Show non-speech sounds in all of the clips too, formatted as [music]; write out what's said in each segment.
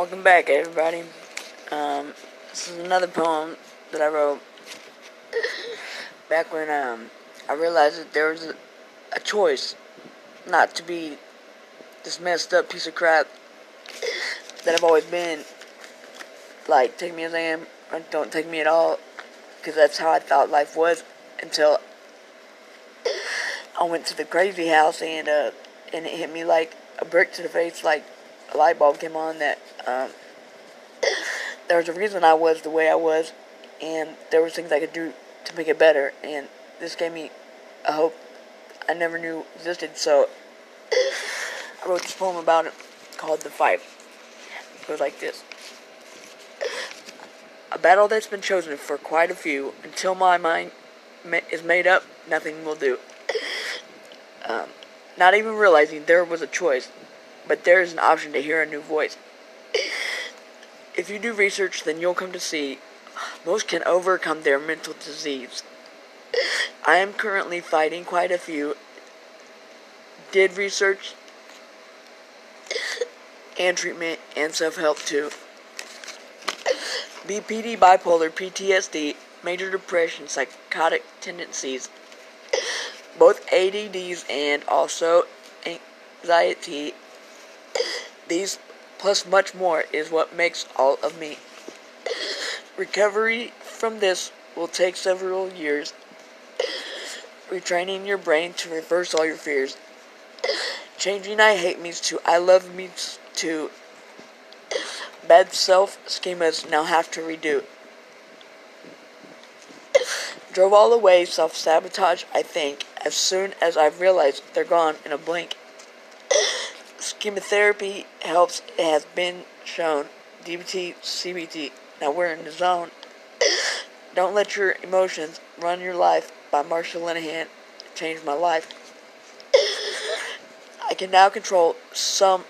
Welcome back, everybody. Um, this is another poem that I wrote back when um, I realized that there was a, a choice not to be this messed up piece of crap that I've always been. Like, take me as I am, or don't take me at all, because that's how I thought life was until I went to the crazy house and uh, and it hit me like a brick to the face, like a light bulb came on that um, there was a reason I was the way I was, and there was things I could do to make it better, and this gave me a hope I never knew existed. So I wrote this poem about it called "The Fight." It goes like this. A battle that's been chosen for quite a few. Until my mind is made up, nothing will do. Um, not even realizing there was a choice, but there is an option to hear a new voice. If you do research, then you'll come to see most can overcome their mental disease. I am currently fighting quite a few. Did research and treatment and self help too. BPD, bipolar, PTSD, major depression, psychotic tendencies, both ADDs and also anxiety. These plus much more is what makes all of me. Recovery from this will take several years. Retraining your brain to reverse all your fears. Changing I hate me's to I love me's to bad self schemas now have to redo. Drove all the way, self sabotage, I think, as soon as I've realized they're gone in a blink. Chemotherapy helps, has been shown. DBT, CBT, now we're in the zone. [coughs] Don't let your emotions run your life by Marsha Linehan. Changed my life. [coughs] I can now control some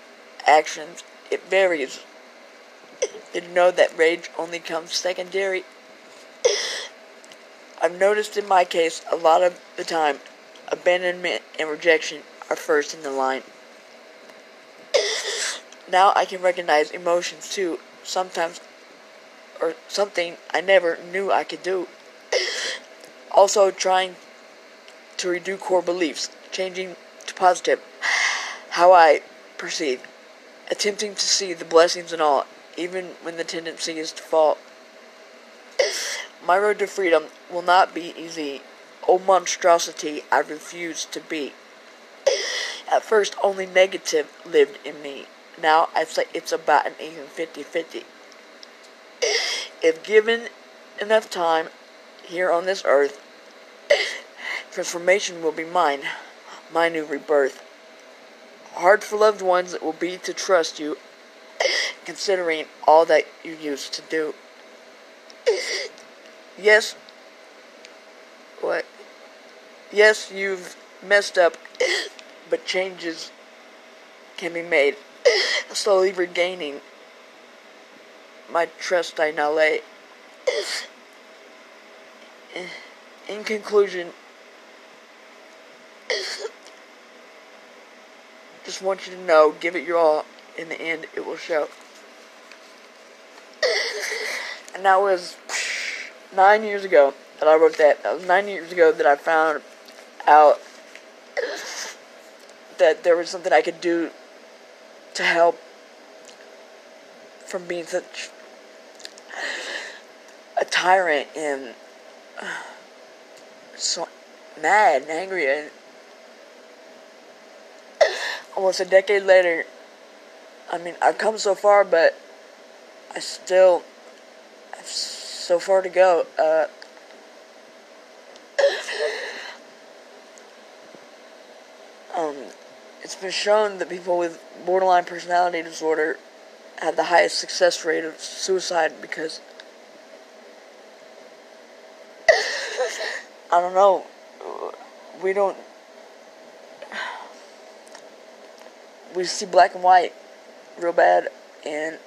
actions. It varies. Did you know that rage only comes secondary? [coughs] I've noticed in my case a lot of the time abandonment and rejection are first in the line. Now I can recognize emotions too, sometimes, or something I never knew I could do. [laughs] Also, trying to redo core beliefs, changing to positive, how I perceive, attempting to see the blessings in all, even when the tendency is to fall. [laughs] My road to freedom will not be easy. O monstrosity I refuse to be. At first, only negative lived in me. Now I say it's about an even 50 50. If given enough time here on this earth, transformation will be mine, my new rebirth. Hard for loved ones it will be to trust you, considering all that you used to do. Yes, what? Yes, you've messed up, but changes can be made. Slowly regaining my trust I now lay. Eh, in conclusion, just want you to know, give it your all. In the end, it will show. And that was nine years ago that I wrote that. That was nine years ago that I found out that there was something I could do to help from being such a tyrant and so mad and angry. And almost a decade later I mean I've come so far but I still have so far to go. Uh, um it's been shown that people with borderline personality disorder have the highest success rate of suicide because I don't know. We don't. We see black and white real bad, and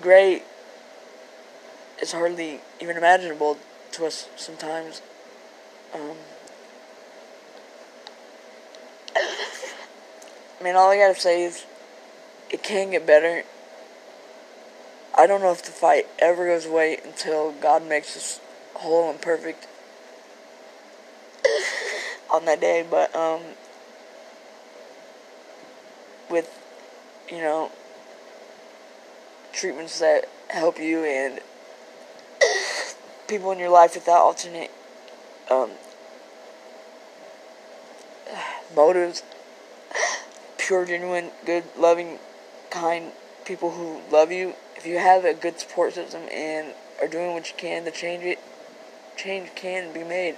gray is hardly even imaginable to us sometimes. Um, I mean, all I gotta say is it can get better. I don't know if the fight ever goes away until God makes us whole and perfect [laughs] on that day, but um with you know treatments that help you and [laughs] people in your life without alternate um, [sighs] motives, pure, genuine, good, loving, kind people who love you. If you have a good support system and are doing what you can to change it, change can be made.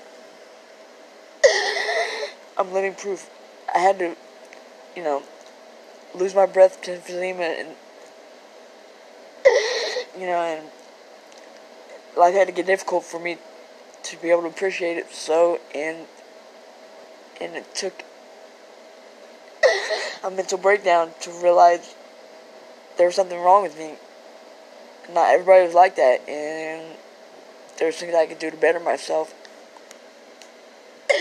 [coughs] I'm living proof. I had to, you know, lose my breath to emphysema and, [coughs] you know, and life had to get difficult for me to be able to appreciate it so and and it took a mental breakdown to realize there was something wrong with me. Not everybody was like that and there's things I could do to better myself. [laughs]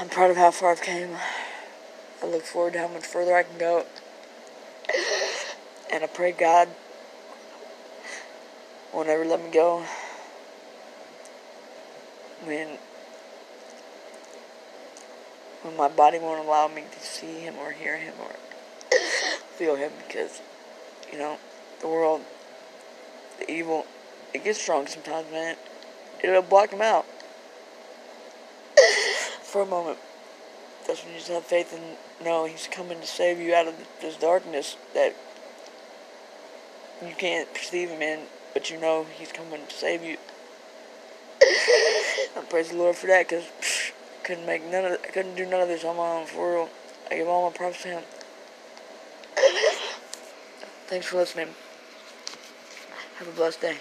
I'm proud of how far I've came. I look forward to how much further I can go. [laughs] And I pray God won't ever let me go. When when my body won't allow me to see him or hear him or feel him because you know the world the evil it gets strong sometimes man. It'll block him out. For a moment. That's when you just have faith and know he's coming to save you out of this darkness that you can't perceive him in but you know he's coming to save you. I praise the Lord for that because couldn't make none of I couldn't do none of this on my own for real. I give all my props to him. [coughs] Thanks for listening. Have a blessed day.